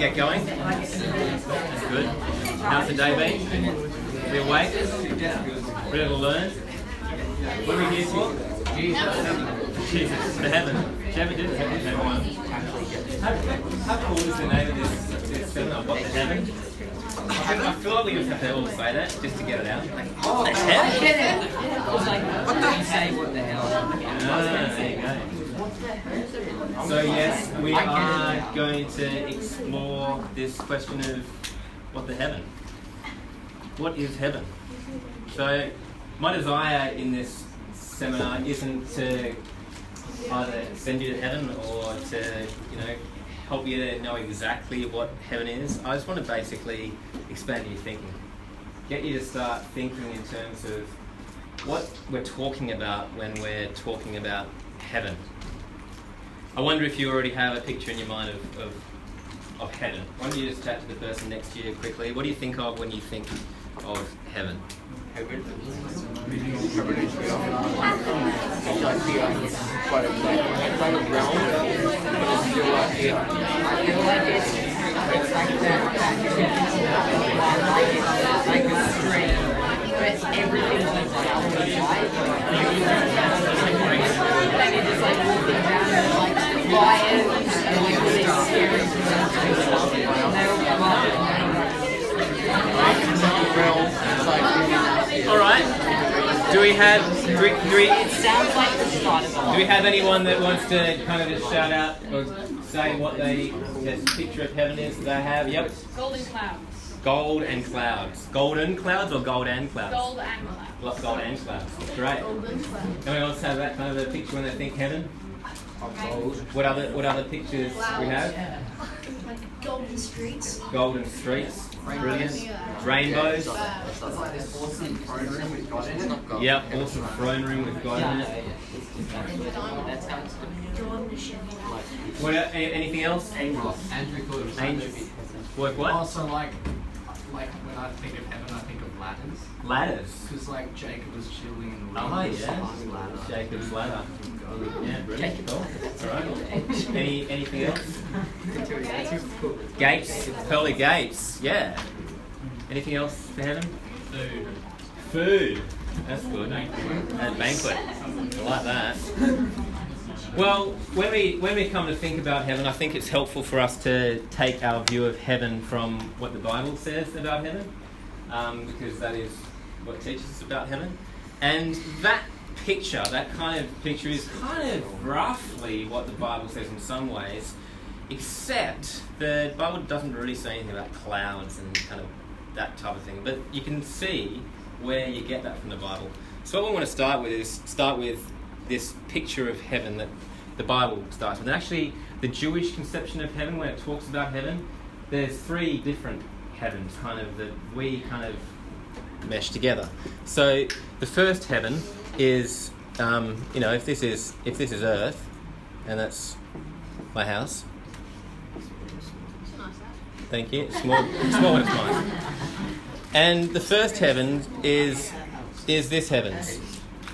get going? That's good. How's the day been? You awake? Ready to learn? What are we here for? Jesus. Jesus. To heaven. Did you ever do heaven? How, how cool is the name of this, this seminar? What the heaven? I feel like we just have to all say that just to get it out. Like, oh, the heaven? What the say? What the hell? Ah, there you go. So yes, we are going to explore this question of what the heaven. What is heaven? So my desire in this seminar isn't to either send you to heaven or to, you know, help you to know exactly what heaven is. I just want to basically expand your thinking. Get you to start thinking in terms of what we're talking about when we're talking about heaven. I wonder if you already have a picture in your mind of, of, of heaven. Why don't you just chat to the person next to you quickly? What do you think of when you think of heaven? Heaven. Heaven is like the quite a quite a realm, but it's still like here. I feel like it's, it's like that, that like a stream, but everything's like down the Like it's just like walking down and like lions and like all these scary stuff. And they're all All right. Do we have do we, do we, It sounds like the start of do we have anyone that wants to kind of just shout out or say what they this picture of heaven is that they have? Yep. Golden clouds. Gold and clouds. Golden clouds or gold and clouds? Gold and clouds. Lo- Gold and clouds. Great. Anyone else have that kind of a picture when they think heaven? What other what other pictures we have? Like golden streets. Golden streets. Brilliant. Rainbows. It's like this awesome throne room with God in it. Yep. Awesome throne room with God in it. That's how it's Dawn. What, a- anything else? Andrew called it Angels. What? What? Also, like, like when I think of heaven, I think of ladders. Ladders. Because like Jacob was chilling in the Oh yeah. Jacob's ladder. Yeah, brilliant. Cool. All right. Any anything else? Gates. Pearly gates. Yeah. Anything else for heaven? Food. Food. That's good. And banquet. I like that. Well, when we when we come to think about heaven, I think it's helpful for us to take our view of heaven from what the Bible says about heaven, um, because that is what teaches us about heaven. And that picture, that kind of picture, is kind of roughly what the Bible says in some ways, except the Bible doesn't really say anything about clouds and kind of that type of thing. But you can see where you get that from the Bible. So what we want to start with is start with this picture of heaven that the Bible starts with. And actually, the Jewish conception of heaven, when it talks about heaven, there's three different heavens, kind of that we kind of mesh together. So the first heaven is, um, you know, if this is if this is Earth, and that's my house. Thank you. Small, small it's mine. And the first heaven is is this heavens.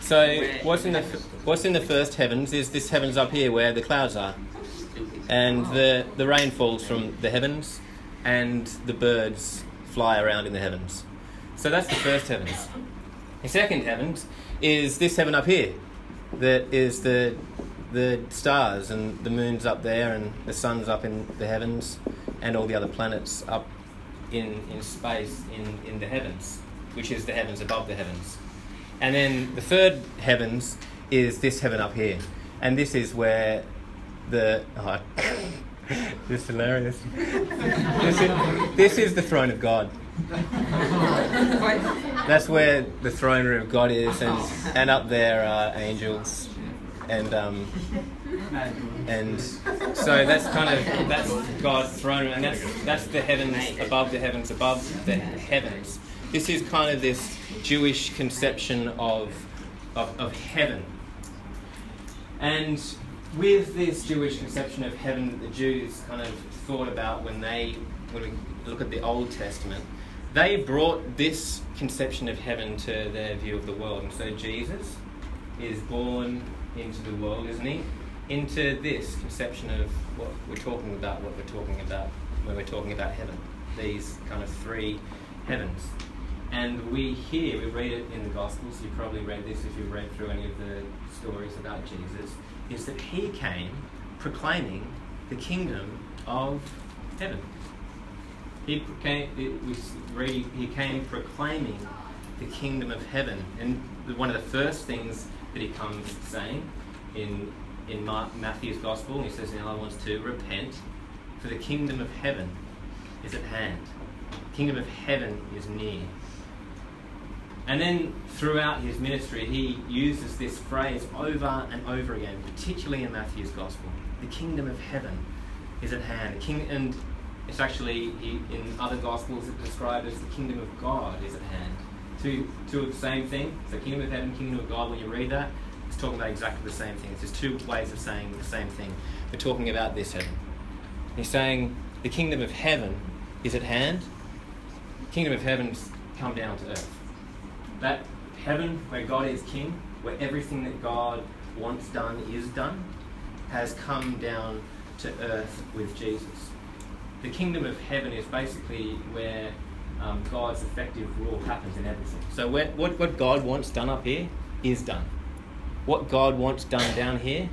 So what's in the what's in the first heavens is this heavens up here where the clouds are, and the the rain falls from the heavens, and the birds fly around in the heavens. So that's the first heavens. The second heavens is this heaven up here, that is the the stars and the moon's up there and the sun's up in the heavens and all the other planets up in, in space in, in the heavens, which is the heavens above the heavens. And then the third heavens is this heaven up here. And this is where the. Oh, this is hilarious. this, is, this is the throne of God. That's where the throne room of God is, and, and up there are angels. And um, and so that's kind of that's God's throne room, and that's that's the heavens above the heavens above the heavens. This is kind of this Jewish conception of of, of heaven, and with this Jewish conception of heaven that the Jews kind of thought about when they when we look at the Old Testament, they brought this conception of heaven to their view of the world, and so Jesus is born into the world, isn't he? Into this conception of what we're talking about, what we're talking about when we're talking about heaven. These kind of three heavens. And we hear, we read it in the Gospels, you probably read this if you've read through any of the stories about Jesus, is that he came proclaiming the kingdom of heaven. He came, he came proclaiming the kingdom of heaven. And one of the first things that he comes saying in, in Matthew's Gospel, he says in other ones to repent, for the kingdom of heaven is at hand. The kingdom of heaven is near. And then throughout his ministry, he uses this phrase over and over again, particularly in Matthew's Gospel. The kingdom of heaven is at hand. King, and it's actually in other Gospels it's described as the kingdom of God is at hand. Two, two of the same thing. So kingdom of heaven, kingdom of God. When you read that, it's talking about exactly the same thing. It's just two ways of saying the same thing. We're talking about this heaven. He's saying the kingdom of heaven is at hand. The kingdom of heaven's come down to earth that heaven where God is king, where everything that God wants done is done, has come down to earth with Jesus. The kingdom of heaven is basically where um, God's effective rule happens in everything. So where, what, what God wants done up here is done. What God wants done down here,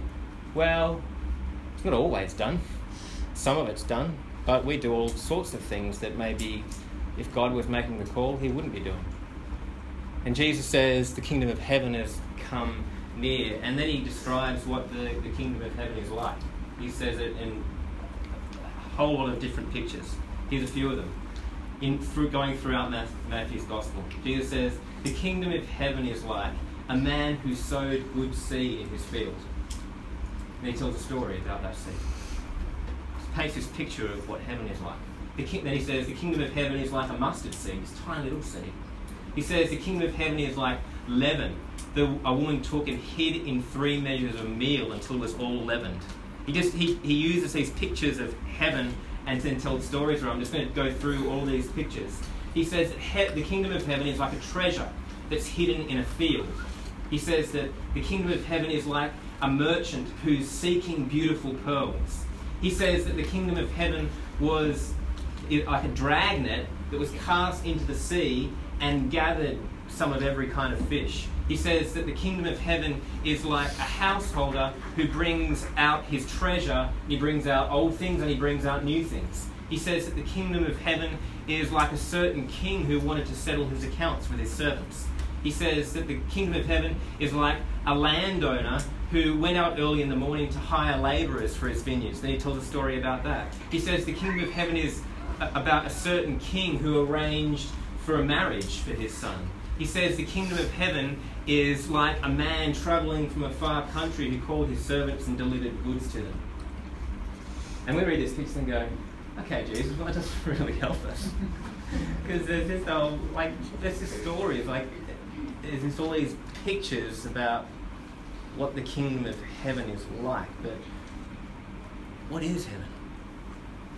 well, it's not always done. Some of it's done, but we do all sorts of things that maybe if God was making the call, he wouldn't be doing. And Jesus says the kingdom of heaven has come near. And then he describes what the, the kingdom of heaven is like. He says it in whole lot of different pictures. Here's a few of them. In through going throughout Matthew's gospel, Jesus says, The kingdom of heaven is like a man who sowed good seed in his field. And he tells a story about that seed. He paints this picture of what heaven is like. The king, then he says, The kingdom of heaven is like a mustard seed, this tiny little seed he says the kingdom of heaven is like leaven. The, a woman took and hid in three measures of meal until it was all leavened. He just he, he uses these pictures of heaven and then tells stories where I'm just going to go through all these pictures. He says that he, the kingdom of heaven is like a treasure that's hidden in a field. He says that the kingdom of heaven is like a merchant who's seeking beautiful pearls. He says that the kingdom of heaven was like a dragnet that was cast into the sea and gathered some of every kind of fish. He says that the kingdom of heaven is like a householder who brings out his treasure, he brings out old things and he brings out new things. He says that the kingdom of heaven is like a certain king who wanted to settle his accounts with his servants. He says that the kingdom of heaven is like a landowner who went out early in the morning to hire laborers for his vineyards. Then he tells a story about that. He says the kingdom of heaven is about a certain king who arranged for a marriage for his son. He says the kingdom of heaven is like a man traveling from a far country who called his servants and delivered goods to them. And we read this picture and go, okay, Jesus, well, that doesn't really help us. Because there's just, oh, like, there's just stories, like, there's all these pictures about what the kingdom of heaven is like. But what is heaven?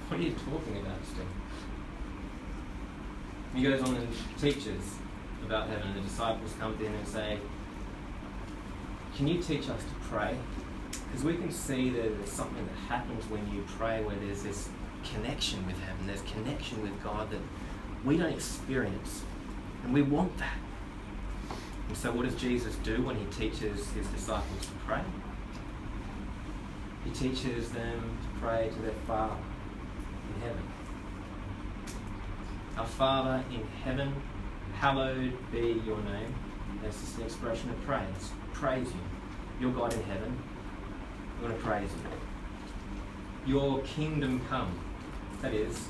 What are you talking about, Steve? he goes on and teaches about heaven, the disciples come to him and say, Can you teach us to pray? Because we can see that there's something that happens when you pray where there's this connection with heaven, there's connection with God that we don't experience. And we want that. And so, what does Jesus do when he teaches his disciples to pray? He teaches them to pray to their Father in heaven. Our Father in heaven, hallowed be your name. That's just an expression of praise. Praise you. Your God in heaven. We want to praise you. Your kingdom come. That is,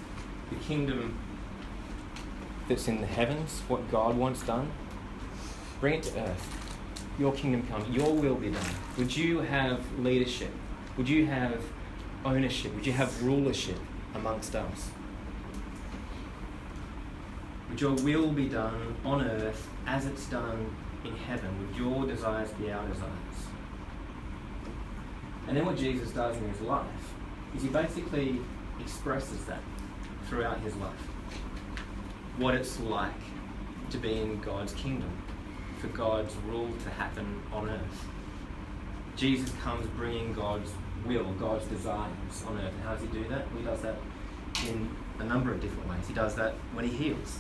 the kingdom that's in the heavens, what God wants done. Bring it to earth. Your kingdom come. Your will be done. Would you have leadership? Would you have ownership? Would you have rulership amongst us? Your will be done on earth as it's done in heaven? Would your desires be our desires? And then what Jesus does in his life is he basically expresses that throughout his life. What it's like to be in God's kingdom, for God's rule to happen on earth. Jesus comes bringing God's will, God's desires on earth. And How does he do that? He does that in a number of different ways. He does that when he heals.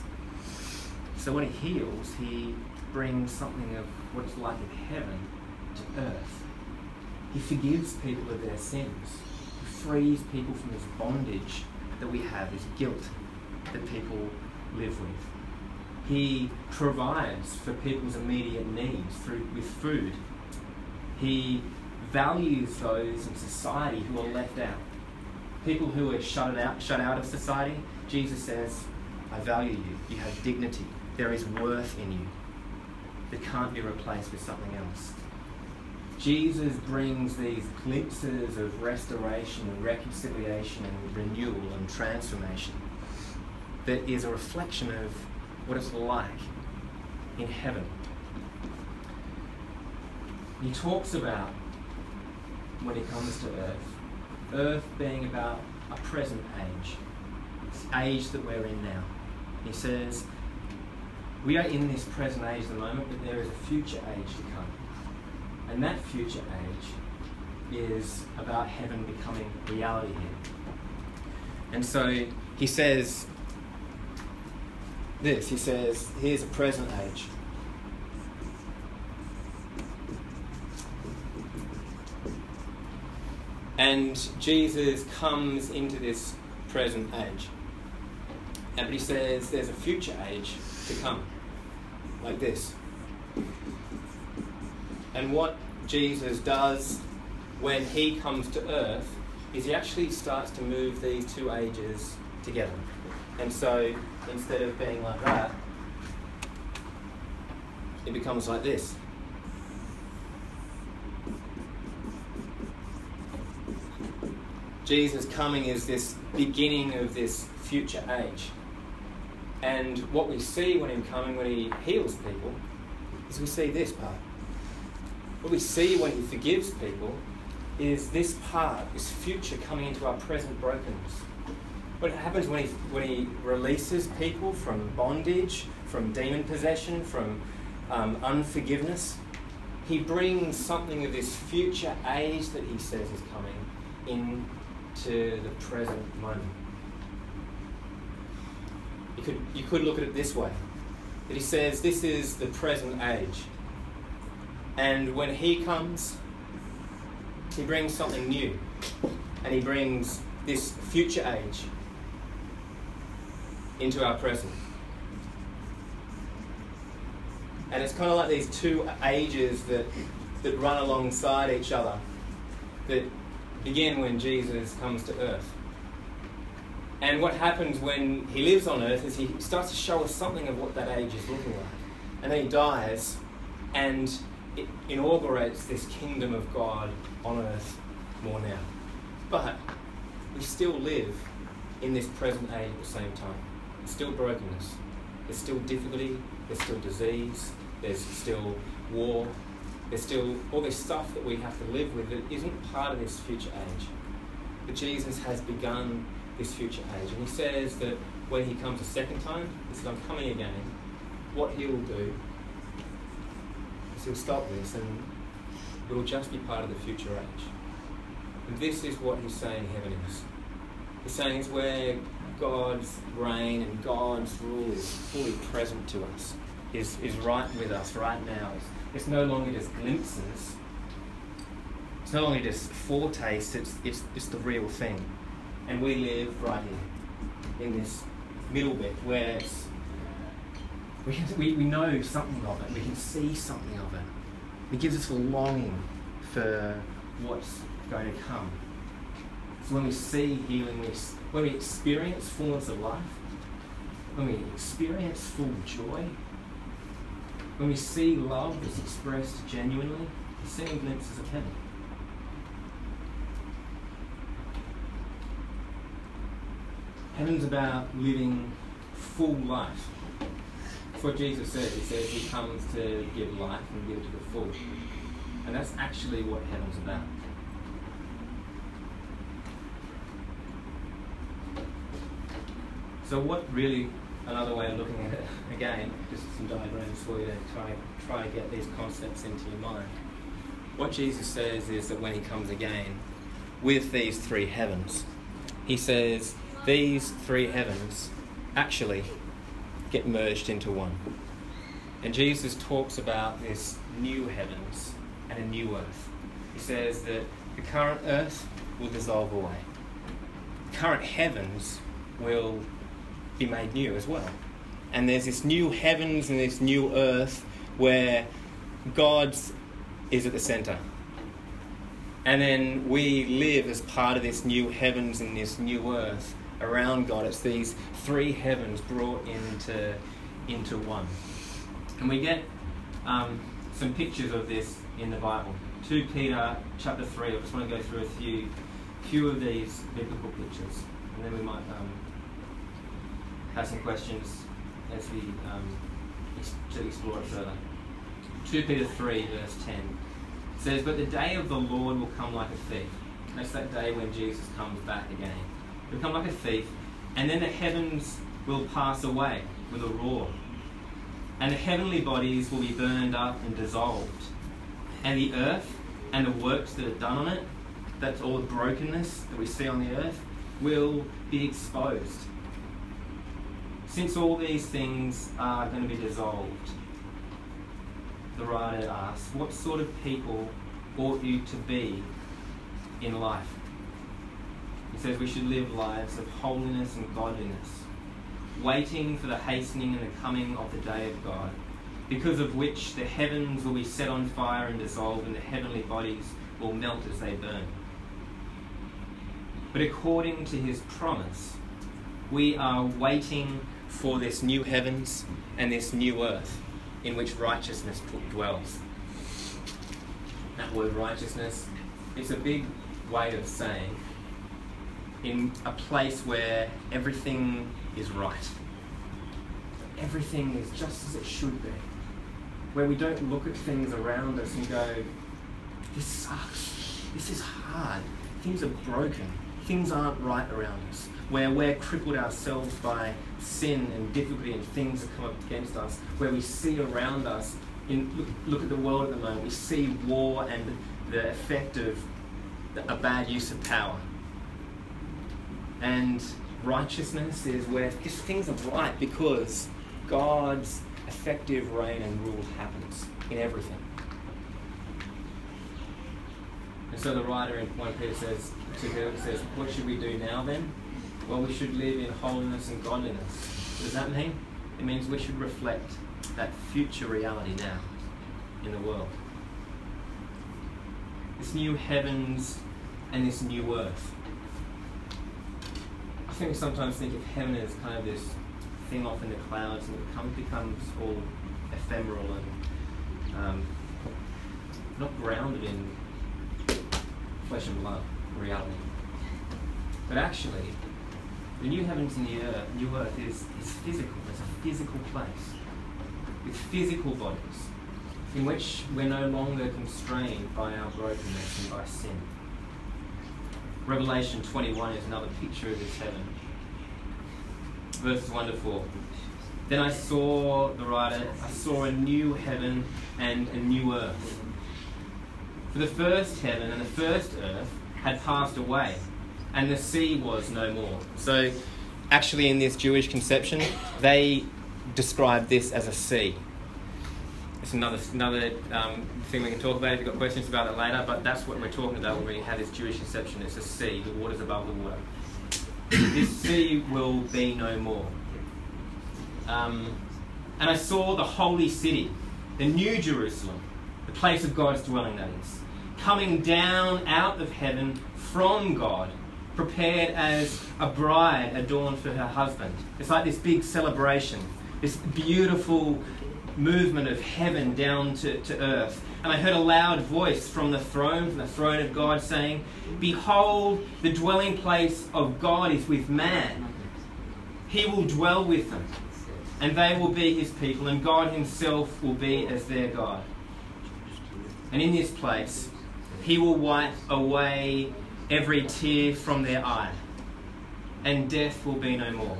So when he heals, he brings something of what it's like in heaven to earth. He forgives people of their sins. He frees people from this bondage that we have, this guilt that people live with. He provides for people's immediate needs through with food. He values those in society who are left out. People who are shut out, shut out of society, Jesus says, I value you. You have dignity. There is worth in you that can't be replaced with something else. Jesus brings these glimpses of restoration and reconciliation and renewal and transformation that is a reflection of what it's like in heaven. He talks about when he comes to earth, earth being about a present age, this age that we're in now. He says, we are in this present age at the moment, but there is a future age to come. And that future age is about heaven becoming reality here. And so he says this he says, here's a present age. And Jesus comes into this present age. And he says there's a future age to come, like this. And what Jesus does when he comes to earth is he actually starts to move these two ages together. And so instead of being like that, it becomes like this. Jesus coming is this beginning of this future age. And what we see when him coming, when he heals people, is we see this part. What we see when he forgives people is this part, this future coming into our present brokenness. What happens when he, when he releases people from bondage, from demon possession, from um, unforgiveness, he brings something of this future age that he says is coming into the present moment. You could, you could look at it this way that he says this is the present age. And when he comes, he brings something new. And he brings this future age into our present. And it's kind of like these two ages that, that run alongside each other that begin when Jesus comes to earth. And what happens when he lives on earth is he starts to show us something of what that age is looking like. And then he dies, and it inaugurates this kingdom of God on earth more now. But we still live in this present age at the same time. There's still brokenness, there's still difficulty, there's still disease, there's still war, there's still all this stuff that we have to live with that isn't part of this future age. But Jesus has begun this future age. And he says that when he comes a second time, he says, I'm coming again. What he will do is he'll stop this and it will just be part of the future age. And this is what he's saying heaven is. He's saying it's where God's reign and God's rule is fully present to us, is, is right with us right now. It's, it's no longer just glimpses, it's no longer just foretaste, it's, it's, it's the real thing. And we live right here, in this middle bit, where we, we, we know something of it, we can see something of it. It gives us a longing for what's going to come. So when we see healing, when we experience fullness of life, when we experience full joy, when we see love that's expressed genuinely, we're seeing glimpses of heaven. Heaven's about living full life. That's what Jesus says. He says he comes to give life and give it to the full. And that's actually what heaven's about. So what really, another way of looking at it, again, just some diagrams for you to try, try to get these concepts into your mind. What Jesus says is that when he comes again with these three heavens, he says these three heavens actually get merged into one. And Jesus talks about this new heavens and a new earth. He says that the current earth will dissolve away. Current heavens will be made new as well. And there's this new heavens and this new earth where God's is at the center. And then we live as part of this new heavens and this new earth around God. It's these three heavens brought into, into one. And we get um, some pictures of this in the Bible. 2 Peter chapter 3, I just want to go through a few, few of these biblical pictures. And then we might um, have some questions as we um, to explore it further. 2 Peter 3, verse 10 says, But the day of the Lord will come like a thief. That's that day when Jesus comes back again. He'll like a thief, and then the heavens will pass away with a roar. And the heavenly bodies will be burned up and dissolved. And the earth and the works that are done on it, that's all the brokenness that we see on the earth, will be exposed. Since all these things are going to be dissolved, the writer asks, What sort of people ought you to be in life? He says we should live lives of holiness and godliness, waiting for the hastening and the coming of the day of God, because of which the heavens will be set on fire and dissolved, and the heavenly bodies will melt as they burn. But according to his promise, we are waiting for this new heavens and this new earth in which righteousness dwells. That word righteousness, it's a big way of saying in a place where everything is right. Everything is just as it should be. Where we don't look at things around us and go, this sucks. This is hard. Things are broken. Things aren't right around us. Where we're crippled ourselves by sin and difficulty and things that come up against us. Where we see around us, in, look, look at the world at the moment, we see war and the effect of a bad use of power. And righteousness is where just things are right because God's effective reign and rule happens in everything. And so the writer in 1 Peter says, 2 Peter says, What should we do now then? Well, we should live in holiness and godliness. What does that mean? It means we should reflect that future reality now in the world. This new heavens and this new earth. I think sometimes think of heaven as kind of this thing off in the clouds and it becomes, becomes all ephemeral and um, not grounded in flesh and blood reality. But actually, the new heavens and the earth, new earth is, is physical. It's a physical place with physical bodies in which we're no longer constrained by our brokenness and by sin. Revelation 21 is another picture of this heaven. Verses 1 to 4. Then I saw, the writer, I saw a new heaven and a new earth. For the first heaven and the first earth had passed away, and the sea was no more. So, actually, in this Jewish conception, they describe this as a sea. It's another another um, thing we can talk about if you've got questions about it later, but that's what we're talking about when we have this Jewish conception. It's a sea, the water's above the water. this sea will be no more. Um, and I saw the holy city, the new Jerusalem, the place of God's dwelling, that is, coming down out of heaven from God, prepared as a bride adorned for her husband. It's like this big celebration, this beautiful movement of heaven down to, to earth. And I heard a loud voice from the throne, from the throne of God, saying, Behold, the dwelling place of God is with man. He will dwell with them, and they will be his people, and God himself will be as their God. And in this place, he will wipe away every tear from their eye, and death will be no more.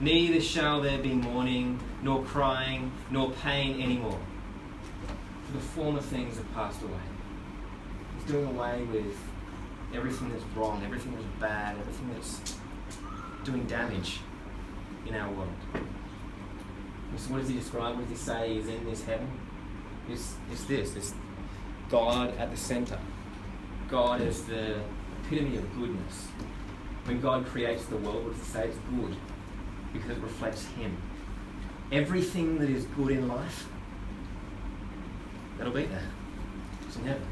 Neither shall there be mourning, nor crying, nor pain anymore. For the former things have passed away. He's doing away with everything that's wrong, everything that's bad, everything that's doing damage in our world. So what does he describe? What does he say is in this heaven? It's, it's this. It's God at the center. God is the epitome of goodness. When God creates the world, what does he say? It's good because it reflects Him. Everything that is good in life, that'll be there. It's in heaven.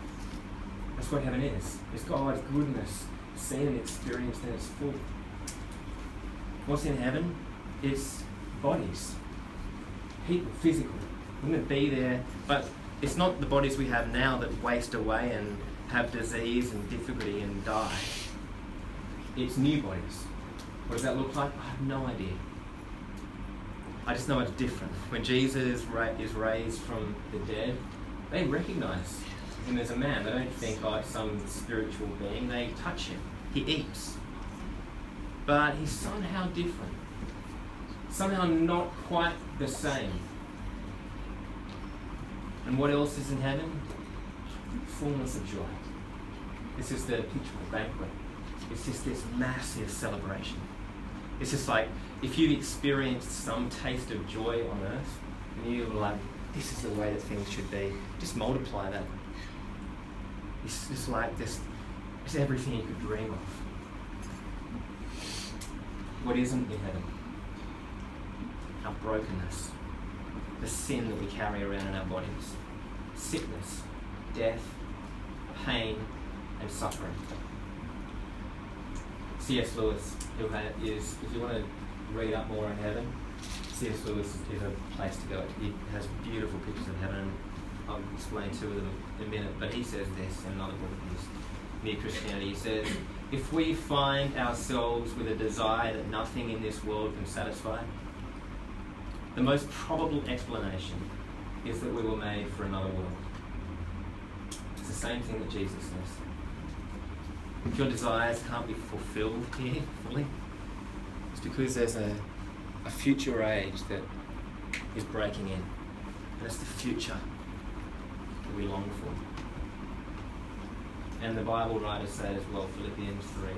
That's what heaven is. It's God's goodness, seen and experienced in its full. What's in heaven? It's bodies, people, physical. We're going to be there, but it's not the bodies we have now that waste away and have disease and difficulty and die. It's new bodies. What does that look like? I have no idea. I just know it's different. When Jesus is raised from the dead, they recognize him as a man. They don't think, oh, some spiritual being. They touch him. He eats. But he's somehow different. Somehow not quite the same. And what else is in heaven? Fullness of joy. This is the picture of a banquet. It's just this massive celebration. It's just like if you've experienced some taste of joy on earth, and you're like, this is the way that things should be, just multiply that. It's just like this, it's everything you could dream of. What isn't in heaven? Our brokenness, the sin that we carry around in our bodies, sickness, death, pain, and suffering. C.S. Lewis, if you want to read up more on heaven, C.S. Lewis is a place to go. He has beautiful pictures of heaven. I'll explain two of them in a minute. But he says this in another book of his, Mere Christianity. He says, if we find ourselves with a desire that nothing in this world can satisfy, the most probable explanation is that we were made for another world. It's the same thing that Jesus says. If your desires can't be fulfilled here fully, it's because there's a, a future age that is breaking in. And it's the future that we long for. And the Bible writers say as well, Philippians 3.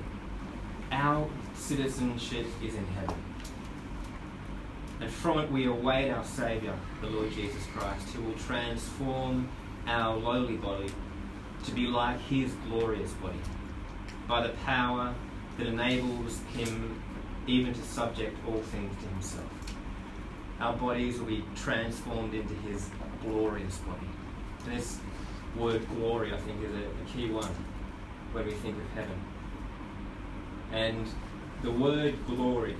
Our citizenship is in heaven. And from it we await our Saviour, the Lord Jesus Christ, who will transform our lowly body to be like his glorious body by the power that enables him even to subject all things to himself. Our bodies will be transformed into his glorious body. And this word glory, I think, is a, a key one when we think of heaven. And the word glory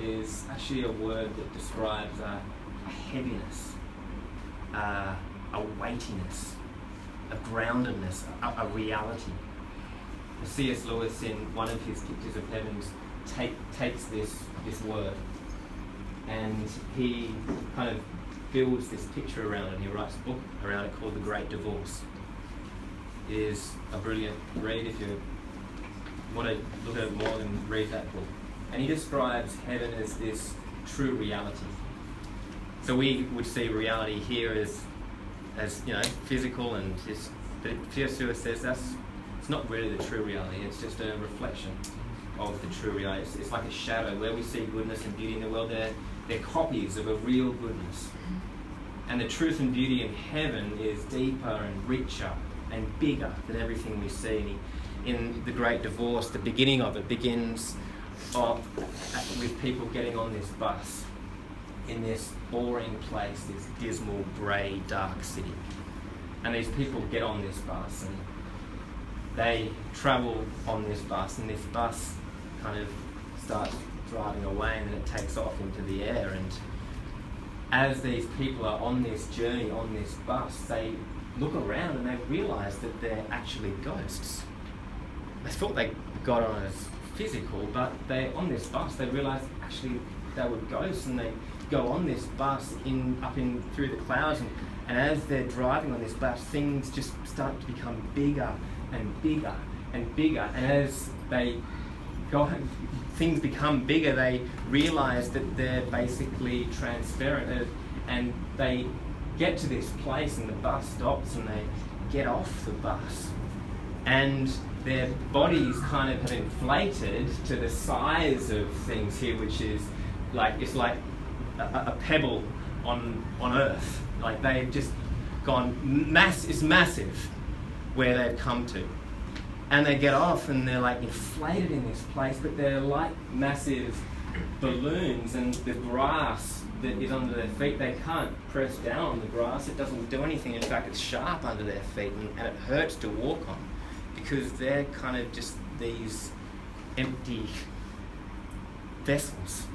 is actually a word that describes a, a heaviness, uh, a weightiness, a groundedness, a, a reality. C.S. Lewis, in one of his pictures of heavens, take, takes this, this word and he kind of builds this picture around it. He writes a book around it called The Great Divorce. It is a brilliant read if you want to look at it more than read that book. And he describes heaven as this true reality. So we would see reality here as, as you know, physical and just. But. Lewis says that's it's not really the true reality. It's just a reflection of the true reality. It's, it's like a shadow where we see goodness and beauty in the world. They're they're copies of a real goodness. And the truth and beauty in heaven is deeper and richer and bigger than everything we see. In the great divorce, the beginning of it begins of, with people getting on this bus in this boring place, this dismal, grey, dark city. And these people get on this bus and they travel on this bus, and this bus kind of starts driving away and then it takes off into the air. And as these people are on this journey, on this bus, they look around and they realise that they're actually ghosts. They thought they got on as physical, but they on this bus they realise actually they were ghosts and they go on this bus in up in through the clouds and, and as they're driving on this bus things just start to become bigger and bigger and bigger and as they go things become bigger, they realize that they're basically transparent and they get to this place and the bus stops and they get off the bus. And their bodies kind of have inflated to the size of things here, which is like it's like a, a pebble on on Earth. Like they've just gone mass. It's massive where they've come to, and they get off and they're like inflated in this place, but they're like massive balloons, and the grass that is under their feet, they can't press down on the grass. It doesn't do anything. In fact, it's sharp under their feet, and, and it hurts to walk on because they're kind of just these empty vessels.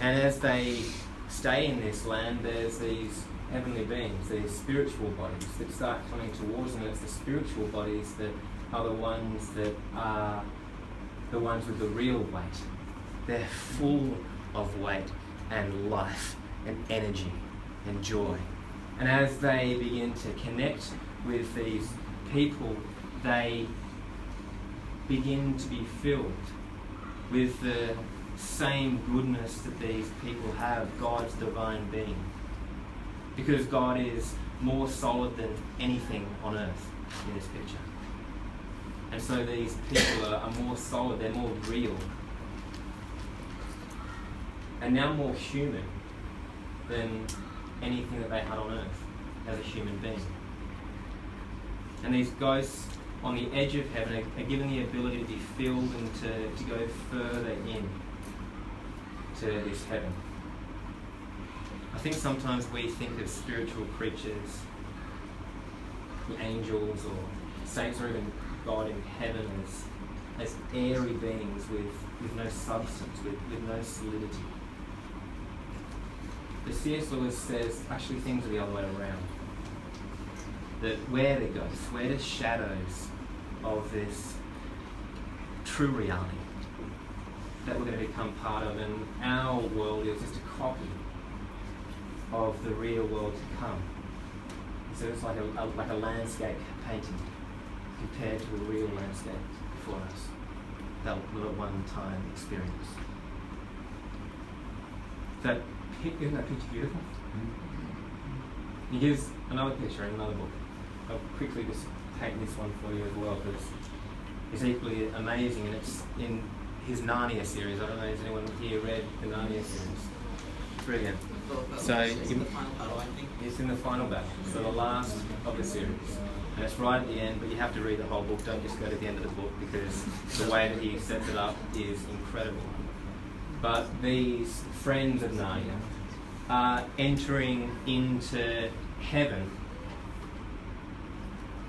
And as they stay in this land, there's these heavenly beings, these spiritual bodies that start coming towards them. It's the spiritual bodies that are the ones that are the ones with the real weight. They're full of weight and life and energy and joy. And as they begin to connect with these people, they begin to be filled with the same goodness that these people have, God's divine being. Because God is more solid than anything on earth in this picture. And so these people are, are more solid, they're more real. And now more human than anything that they had on earth as a human being. And these ghosts on the edge of heaven are, are given the ability to be filled and to, to go further in to this heaven. I think sometimes we think of spiritual creatures, angels or saints or even God in heaven as, as airy beings with, with no substance, with, with no solidity. But C.S. Lewis says actually things are the other way around. That we're the ghosts, we're the shadows of this true reality that we're going to become part of, and our world is just a copy of the real world to come. So it's like a, a like a landscape painting compared to a real landscape before us, that little one-time experience. That isn't that picture beautiful? Mm-hmm. Here's another picture in another book. I'll quickly just paint this one for you as well because it's equally amazing and it's in his Narnia series. I don't know, has anyone here read the Narnia series? Brilliant. So it's in the final battle, so the last of the series. And it's right at the end, but you have to read the whole book. Don't just go to the end of the book because the way that he sets it up is incredible. But these friends of Narnia are entering into heaven.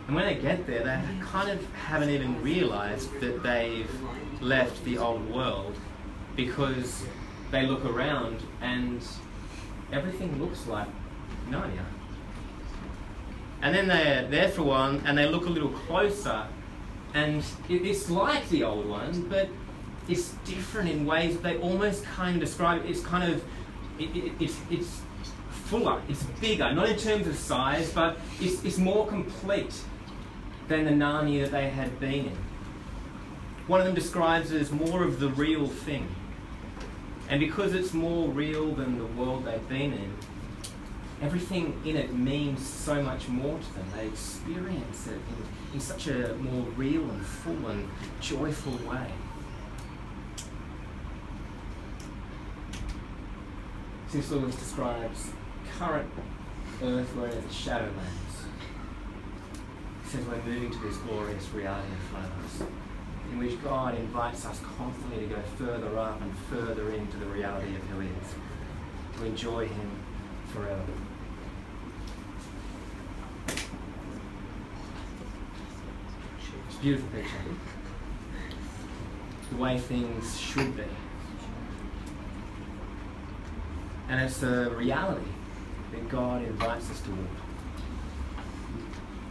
And when they get there, they kind of haven't even realized that they've left the old world because they look around and everything looks like Narnia. And then they're there for one, and they look a little closer and it's like the old one, but it's different in ways that they almost kind of describe it. It's kind of, it, it, it's, it's fuller, it's bigger, not in terms of size, but it's, it's more complete than the Narnia they had been in. One of them describes it as more of the real thing. And because it's more real than the world they've been in, everything in it means so much more to them. They experience it in, in such a more real and full and joyful way. C.S. Lewis describes current earth where it's shadowlands. He says we're moving to this glorious reality in front of us, in which God invites us constantly to go further up and further into the reality of who He is, to enjoy Him forever. It's a beautiful picture. The way things should be. And it's a reality that God invites us to walk.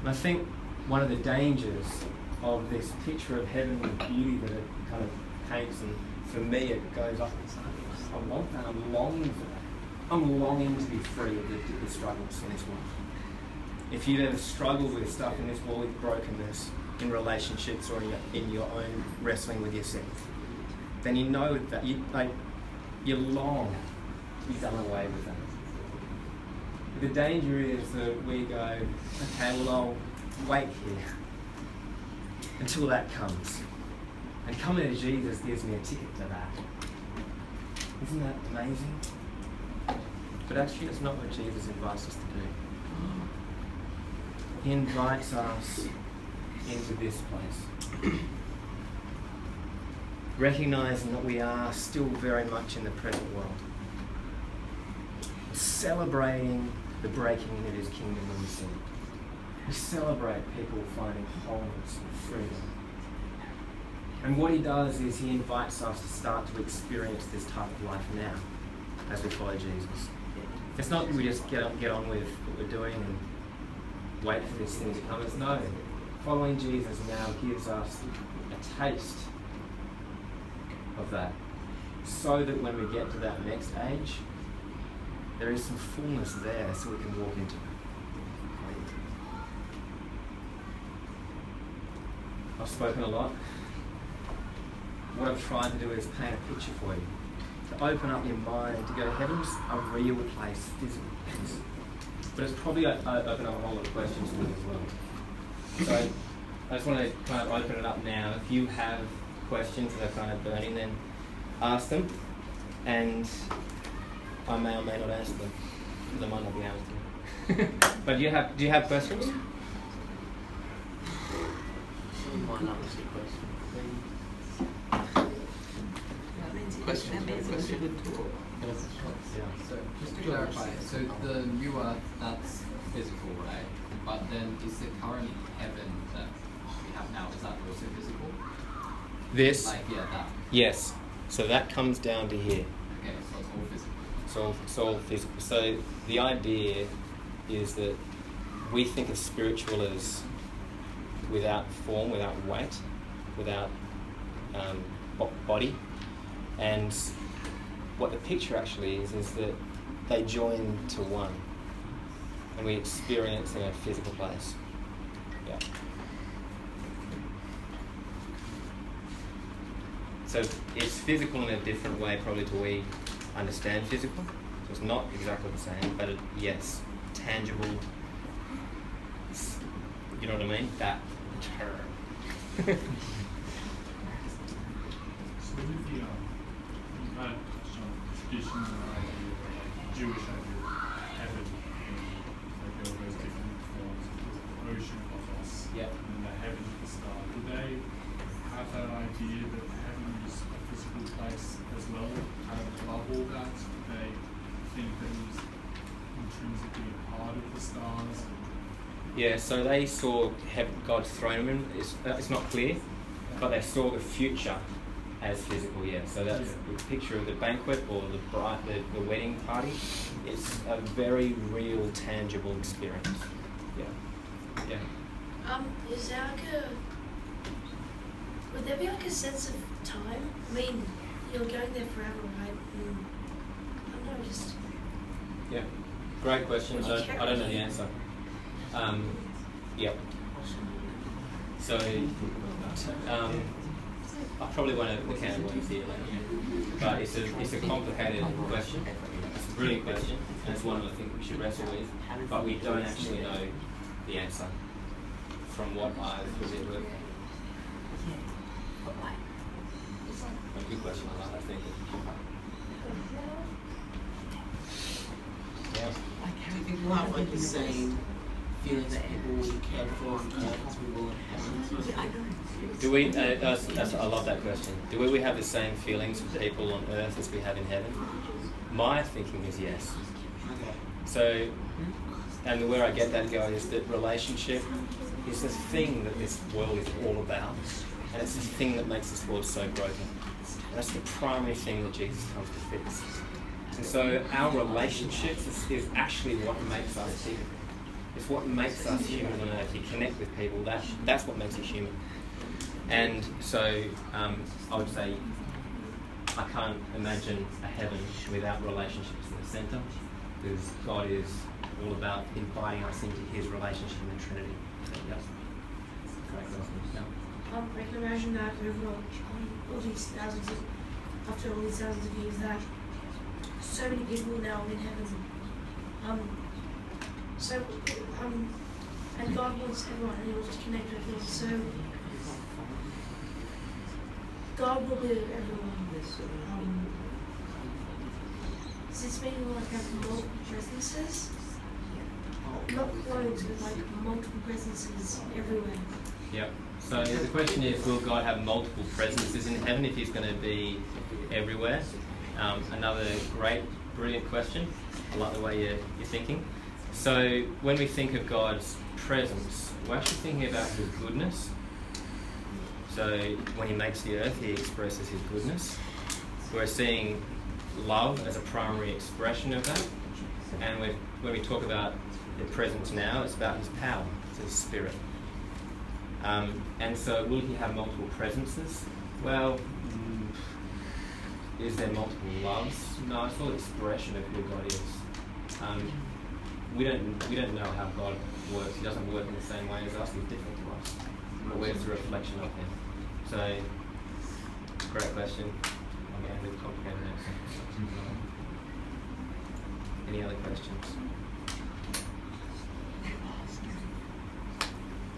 And I think one of the dangers of this picture of heaven and beauty that it kind of paints, and for me it goes up I want that, I'm longing for that. I'm longing to be free of the, the struggles in this world. If you've ever struggled with stuff in this world, with brokenness, in relationships or in your, in your own wrestling with yourself, then you know that you like you long to be done away with that. The danger is that we go, okay, well I'll wait here. Until that comes. And coming to Jesus gives me a ticket to that. Isn't that amazing? But actually, it's not what Jesus invites us to do. He invites us into this place. Recognizing that we are still very much in the present world. Celebrating the breaking in of his kingdom when we sin. We celebrate people finding wholeness and freedom. And what he does is he invites us to start to experience this type of life now as we follow Jesus. It's not that we just get on, get on with what we're doing and wait for this thing to come. It's no. Following Jesus now gives us a taste of that so that when we get to that next age, there is some fullness there so we can walk into it. I've spoken a lot. What I'm trying to do is paint a picture for you. To open up your mind, to go, heaven's a real place, physical place. But it's probably uh, open up a whole lot of questions for you as well. So I just want to kind of open it up now. If you have questions that are kind of burning, then ask them. And I may or may not answer them. Because I might not be able to. but do you have do you have questions? Someone might ask a question. Question, that means it's a good talk. So just to clarify, so the new earth that's physical, right? But then is the current heaven that we have now is that also physical? This Like yeah, that. yes. So that comes down to here. Okay, so it's all physical. All, it's all physical. So the idea is that we think of spiritual as without form, without weight, without um, bo- body. And what the picture actually is, is that they join to one. And we experience in a physical place. Yeah. So it's physical in a different way, probably to we understand physical. So it's not exactly the same, but it, yes, tangible. You know what I mean? That term. So with the, um, you kind of touched on traditions and idea, Jewish idea of heaven, like all those different forms, there's the ocean of us, Yep. and then the heaven of the star. Do they have that idea that heaven is a physical place as well, kind of above all that? Do they think that it is intrinsically a part of the stars? Yeah, so they saw heaven, God's throne room. It's, uh, it's not clear, but they saw the future as physical. Yeah, so that's the picture of the banquet or the bride, the, the wedding party. It's a very real, tangible experience. Yeah, yeah. Um, is there like a would there be like a sense of time? I mean, you're going there forever, right? And, I don't know, just Yeah, great question. I don't, I don't know the answer. Um, yep. So, um, I probably won't open the can of worms here, but it's a it's a complicated question. It's a brilliant question, and it's one that I think we should wrestle with. But we don't actually know the answer from what I've into. A good question. I like that thinking. Yeah. Do you think the same feelings that people will be cared for on earth as we will in heaven? Do we? Uh, that's, that's, I love that question. Do we, we have the same feelings for people on earth as we have in heaven? My thinking is yes. Okay. So, and where I get that going is that relationship is the thing that this world is all about, and it's the thing that makes this world so broken. And that's the primary thing that Jesus comes to fix. And so, our relationships is, is actually what makes us human. It's what makes us human on earth. You connect with people. That that's what makes you human. And so, um, I would say I can't imagine a heaven without relationships in the centre, because God is all about inviting us into His relationship in the Trinity. Yeah. um, I can imagine that over all these thousands of after all these thousands of years that so many people now in heaven. Um, so um, and God wants everyone wants to connect with them. So God will be with everyone. Um, does this mean we'll have multiple presences? Not loads, but like multiple presences everywhere. Yep. So the question is, will God have multiple presences in heaven if He's going to be everywhere? Um, another great, brilliant question. I like the way you're, you're thinking. So when we think of God's presence, we're actually thinking about His goodness. So when He makes the earth, He expresses His goodness. We're seeing love as a primary expression of that. And when we talk about the presence now, it's about His power, it's His spirit. Um, and so, will he have multiple presences? Well, mm, is there multiple loves? No, it's all expression of who God is. Um, we don't we don't know how God works. He doesn't work in the same way as us. He's different to us, but we're just a reflection of Him. So, great question. I'm getting a bit complicated now. Any other questions?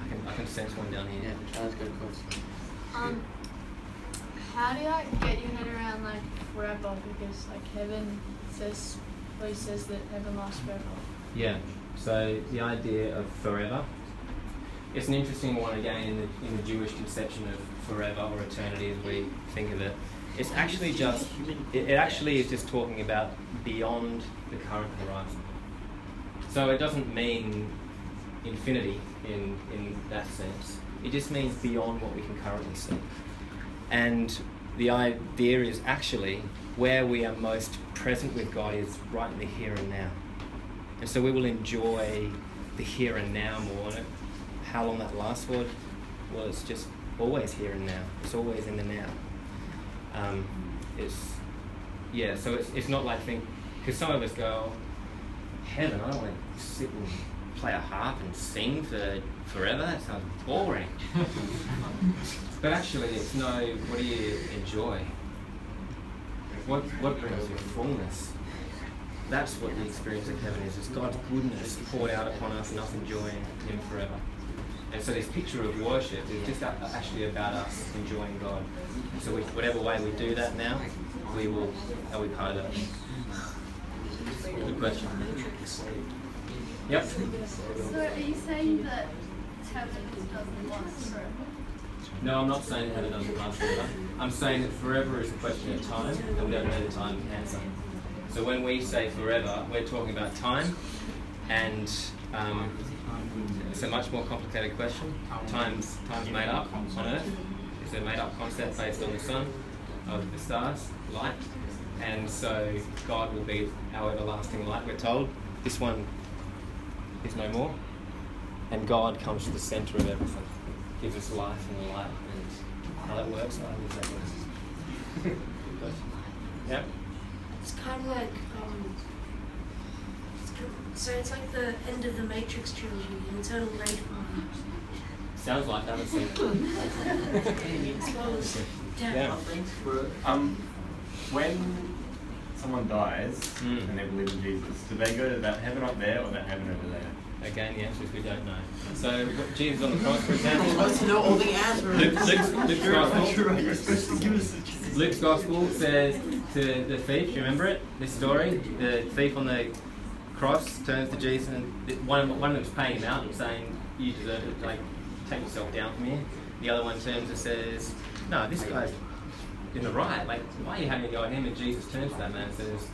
I can I can sense one down here. Yeah, that's a good question. Um, how do you like get your head around like forever? Because like heaven says, well, he says that heaven lasts forever. Yeah. So the idea of forever, it's an interesting one again in the, in the Jewish conception of forever or eternity as we think of it. It's actually just, it, it actually is just talking about beyond the current horizon. So it doesn't mean infinity in, in that sense. It just means beyond what we can currently see. And the idea is actually where we are most present with God is right in the here and now. And so we will enjoy the here and now more. How long that lasts for? Well, it's just always here and now. It's always in the now. Um, it's yeah. So it's it's not like think because some of us go, heaven. I don't want to sit and play a harp and sing for forever. That sounds boring. but actually, it's no. What do you enjoy? What what brings you fullness? That's what the experience of heaven is. It's God's goodness poured out upon us and us enjoying Him forever. And so this picture of worship is just actually about us enjoying God. So we, whatever way we do that now, we will, are we part of that? Good question. Yep. So are you saying that heaven doesn't last forever? No, I'm not saying heaven doesn't last forever. I'm saying that forever is a question of time, and we don't know the time answer. So when we say forever, we're talking about time, and um, it's a much more complicated question. Time's, time's made up on Earth. It's a made up concept based on the sun, of the stars, light. And so God will be our everlasting light, we're told. This one is no more. And God comes to the centre of everything, gives us life and light. And how that works, I if that works. Yep. It's kind of like, um, it's kind of- so it's like the end of the Matrix trilogy, an eternal rage party. Sounds like that. haven't seen. As well as death. Yeah. Um, when someone dies Mm. and they believe in Jesus, do they go to that heaven up there or that heaven over there? Again, the answer is we don't know. So we've got Jesus on the cross, for example. supposed to know all the answers. Luke, Luke's, Luke's gospel. You're supposed to give us a Luke's gospel says to the thief, you remember it? This story? The thief on the cross turns to Jesus and one of, one of them's paying him out and saying, You deserve it, like, take yourself down from here. The other one turns and says, No, this guy's in the right. Like, why are you having a go at him? And Jesus turns to that man and says,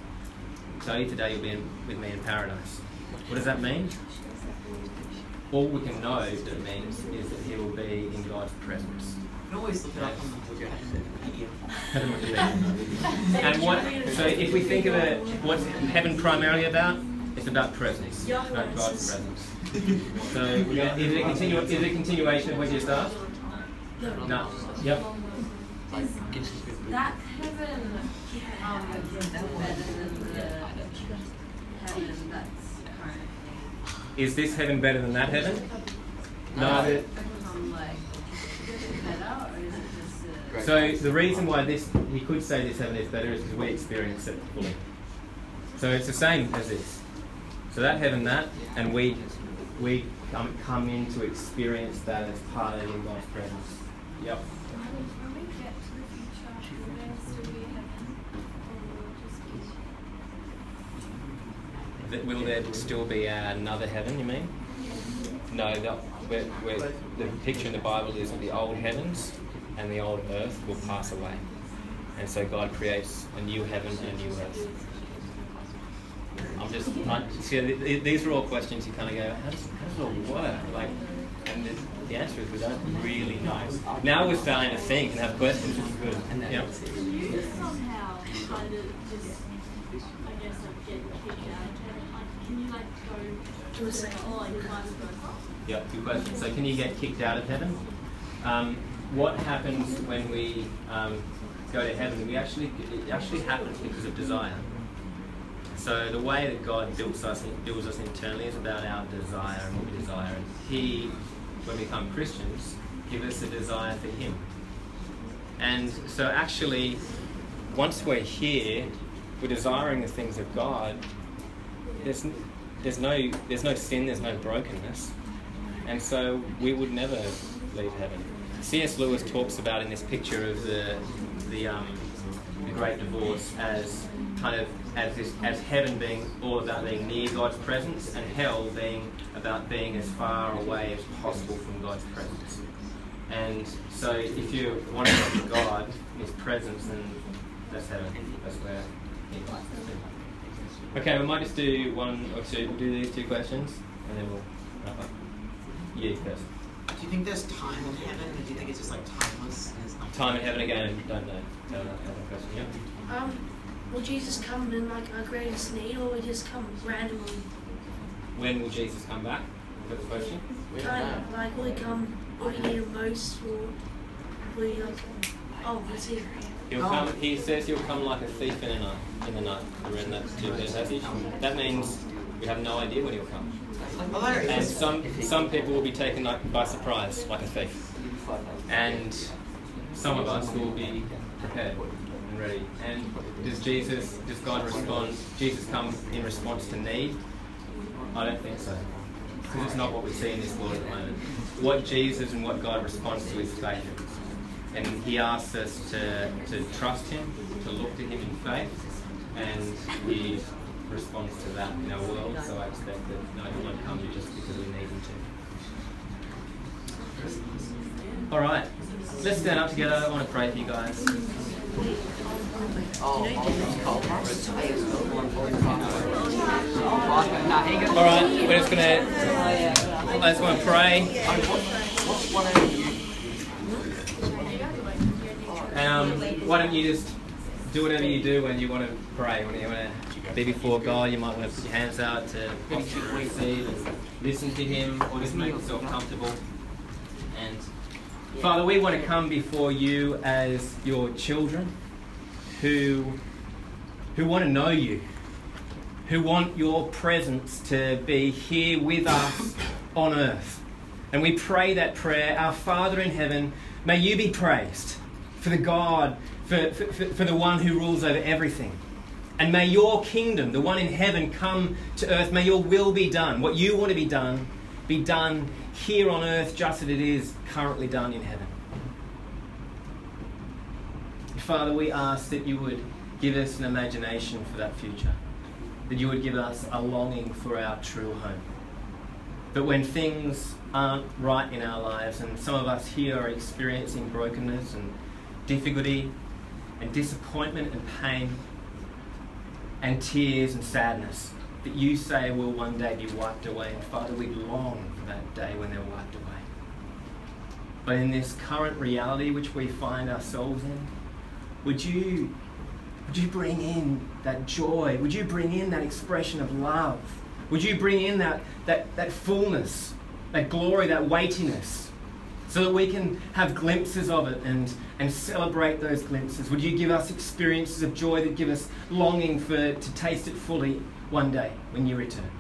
Tell you today you'll be in, with me in paradise. What does that mean? All we can know that it means is that he will be in God's presence. You can always look it up on the Wikipedia. and what? So if we think of it, what's heaven primarily about? It's about presence, it's about God's presence. So is it a continu- Is it a continuation of what you just asked? No. Yep. Is that heaven um, better than the heaven that's currently? Is this heaven better than that heaven? No. the- Become like better, or is it just a So the reason why this he could say this heaven is better is because we experience it fully. So it's the same as this. So that heaven, that, and we we come, come in to experience that as part of in God's presence. Yep. That will there still be another heaven? You mean? No. The, we're, we're, the picture in the Bible is the old heavens and the old earth will pass away, and so God creates a new heaven and a new earth. I'm just I, see. th- th- These are all questions you kind of go, how does, how does it all work? Like, and the, the answer is we don't really know. Now we're starting to think and have questions, which is good. Yep. you somehow kind of just, I guess, like get kicked out of heaven? Can you like go To a second. or like vice versa? Yeah, good question. So, can you get kicked out of heaven? Um, what happens when we um, go to heaven? We actually it actually happens because of desire. So the way that God builds us builds us internally is about our desire and what we desire. And He, when we become Christians, give us a desire for Him. And so actually, once we're here, we're desiring the things of God. There's there's no there's no sin, there's no brokenness, and so we would never leave heaven. C.S. Lewis talks about in this picture of the the um, the great divorce as kind of as this as heaven being all about being near God's presence and hell being about being as far away as possible from God's presence. And so if you want to come to God His presence, then that's heaven. That's where He. Okay, we might just do one or two. We'll do these two questions, and then we'll wrap up. You first. Do you think there's time in heaven, or do you think it's just like timeless? And it's not Time in heaven again. Don't know. Tell that other question. Yeah. Um, will Jesus come in like our greatest need, or will he just come randomly? When will Jesus come back? Is that the question? We don't Kind know. of like will he come when we need him most, or will he like, oh, he's here. He'll Oh. come. He says he'll come like a thief in the night. In the night. We're in that two-verse passage. That means we have no idea when he'll come. And some some people will be taken like by surprise, like a thief. And some of us will be prepared and ready. And does Jesus, does God respond? Jesus come in response to need? I don't think so. Because it's not what we see in this world at the moment. What Jesus and what God responds to is faith. And He asks us to, to trust Him, to look to Him in faith, and He responds to that in our world. So I expect that no, He won't come just because we need Him to. All right, let's stand up together. I want to pray for you guys. All right, we're just gonna. I just want to pray. Um, why don't you just do whatever you do when you want to pray? When you want to be before God, you might want to put your hands out to receive and listen to Him, or just make yourself comfortable. And Father, we want to come before you as your children, who who want to know you, who want your presence to be here with us on earth. And we pray that prayer, Our Father in heaven, may you be praised for the God, for, for, for for the one who rules over everything. And may your kingdom, the one in heaven, come to earth. May your will be done. What you want to be done, be done here on earth just as it is currently done in heaven. Father, we ask that you would give us an imagination for that future, that you would give us a longing for our true home. But when things aren't right in our lives, and some of us here are experiencing brokenness and difficulty and disappointment and pain and tears and sadness, that you say will one day be wiped away. And Father, we long for that day when they're wiped away. But in this current reality which we find ourselves in, would you, would you bring in that joy? Would you bring in that expression of love? Would you bring in that, that, that fullness, that glory, that weightiness, so that we can have glimpses of it and, and celebrate those glimpses? Would you give us experiences of joy that give us longing for to taste it fully one day when you return?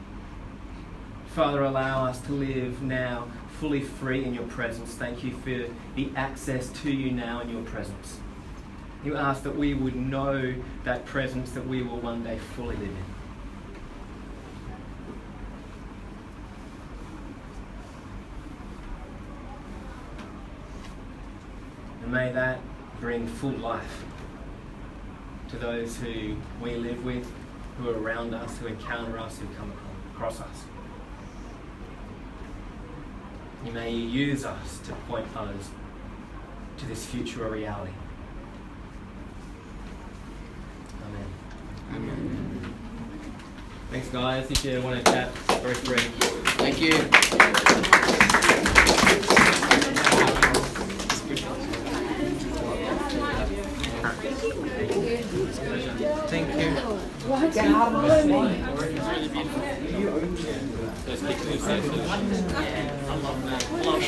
Father, allow us to live now fully free in your presence. Thank you for the access to you now in your presence. You ask that we would know that presence that we will one day fully live in. May that bring full life to those who we live with, who are around us, who encounter us, who come across us. May you may use us to point others to this future reality. Amen. Amen. Thanks, guys. If you want to chat, very free. Thank you. Thank you. Those pictures are. I love that. I love all the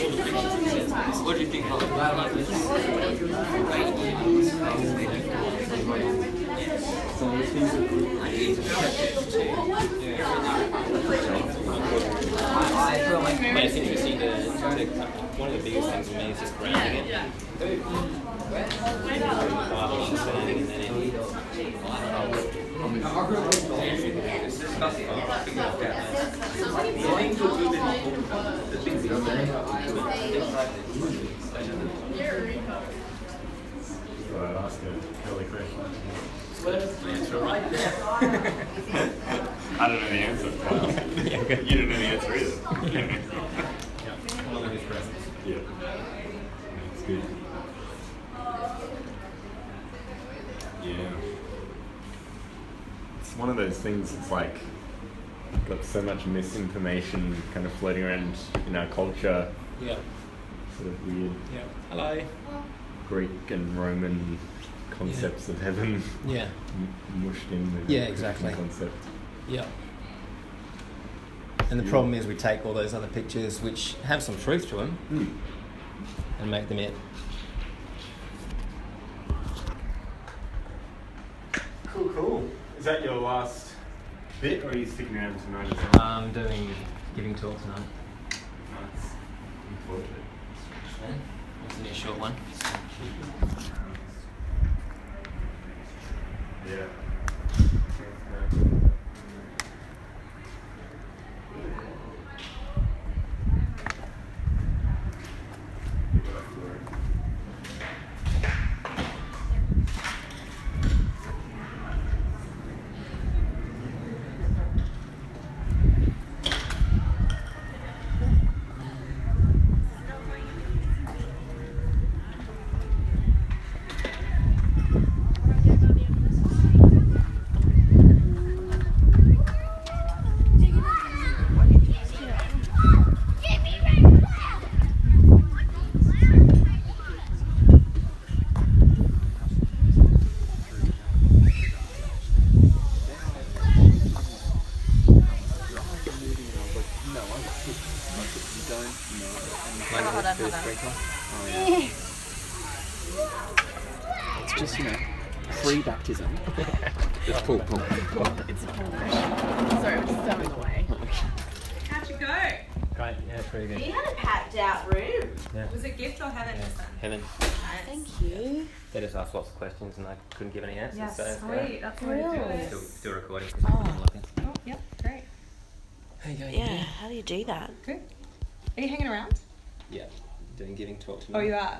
pictures. What do you think, Holly? I love this. Yeah, it's interesting. The, the, one of the biggest things for me is just grounding it. Bible understanding and then in So I'd ask a curly question. Answer right. I don't know the answer. Wow. you don't know the answer either. Yeah. All of yeah. That's good. Yeah. It's one of those things, it's like got so much misinformation kind of floating around in our culture, Yeah. sort of weird Yeah. Hello. Greek and Roman concepts of heaven Yeah. m- mushed in with Yeah, the Christian exactly. concept. Yeah. And the problem is we take all those other pictures which have some truth to them Hmm. and make them it. Cool, cool. Is that your last bit, or are you sticking around tonight as well? I'm doing giving talk tonight. Nice. Looking forward to it. It's only a short one. Yeah. It's just, you know, free baptism. Just pull, pull. It's a whole Sorry, I'm just so in the way. How'd you go? Great, yeah, pretty good. You had a packed out room. Yeah. Was it gift or heaven Yeah. this time? Heaven. Thank you. They just asked lots of questions and I couldn't give any answers. Yes, so sweet. great. That's the way to do it. Still, still recording. Oh. Oh, yep, great. Hey, how you Yeah, how do you do that? Good. Are you hanging around? Yeah, doing giving talk Oh, you are?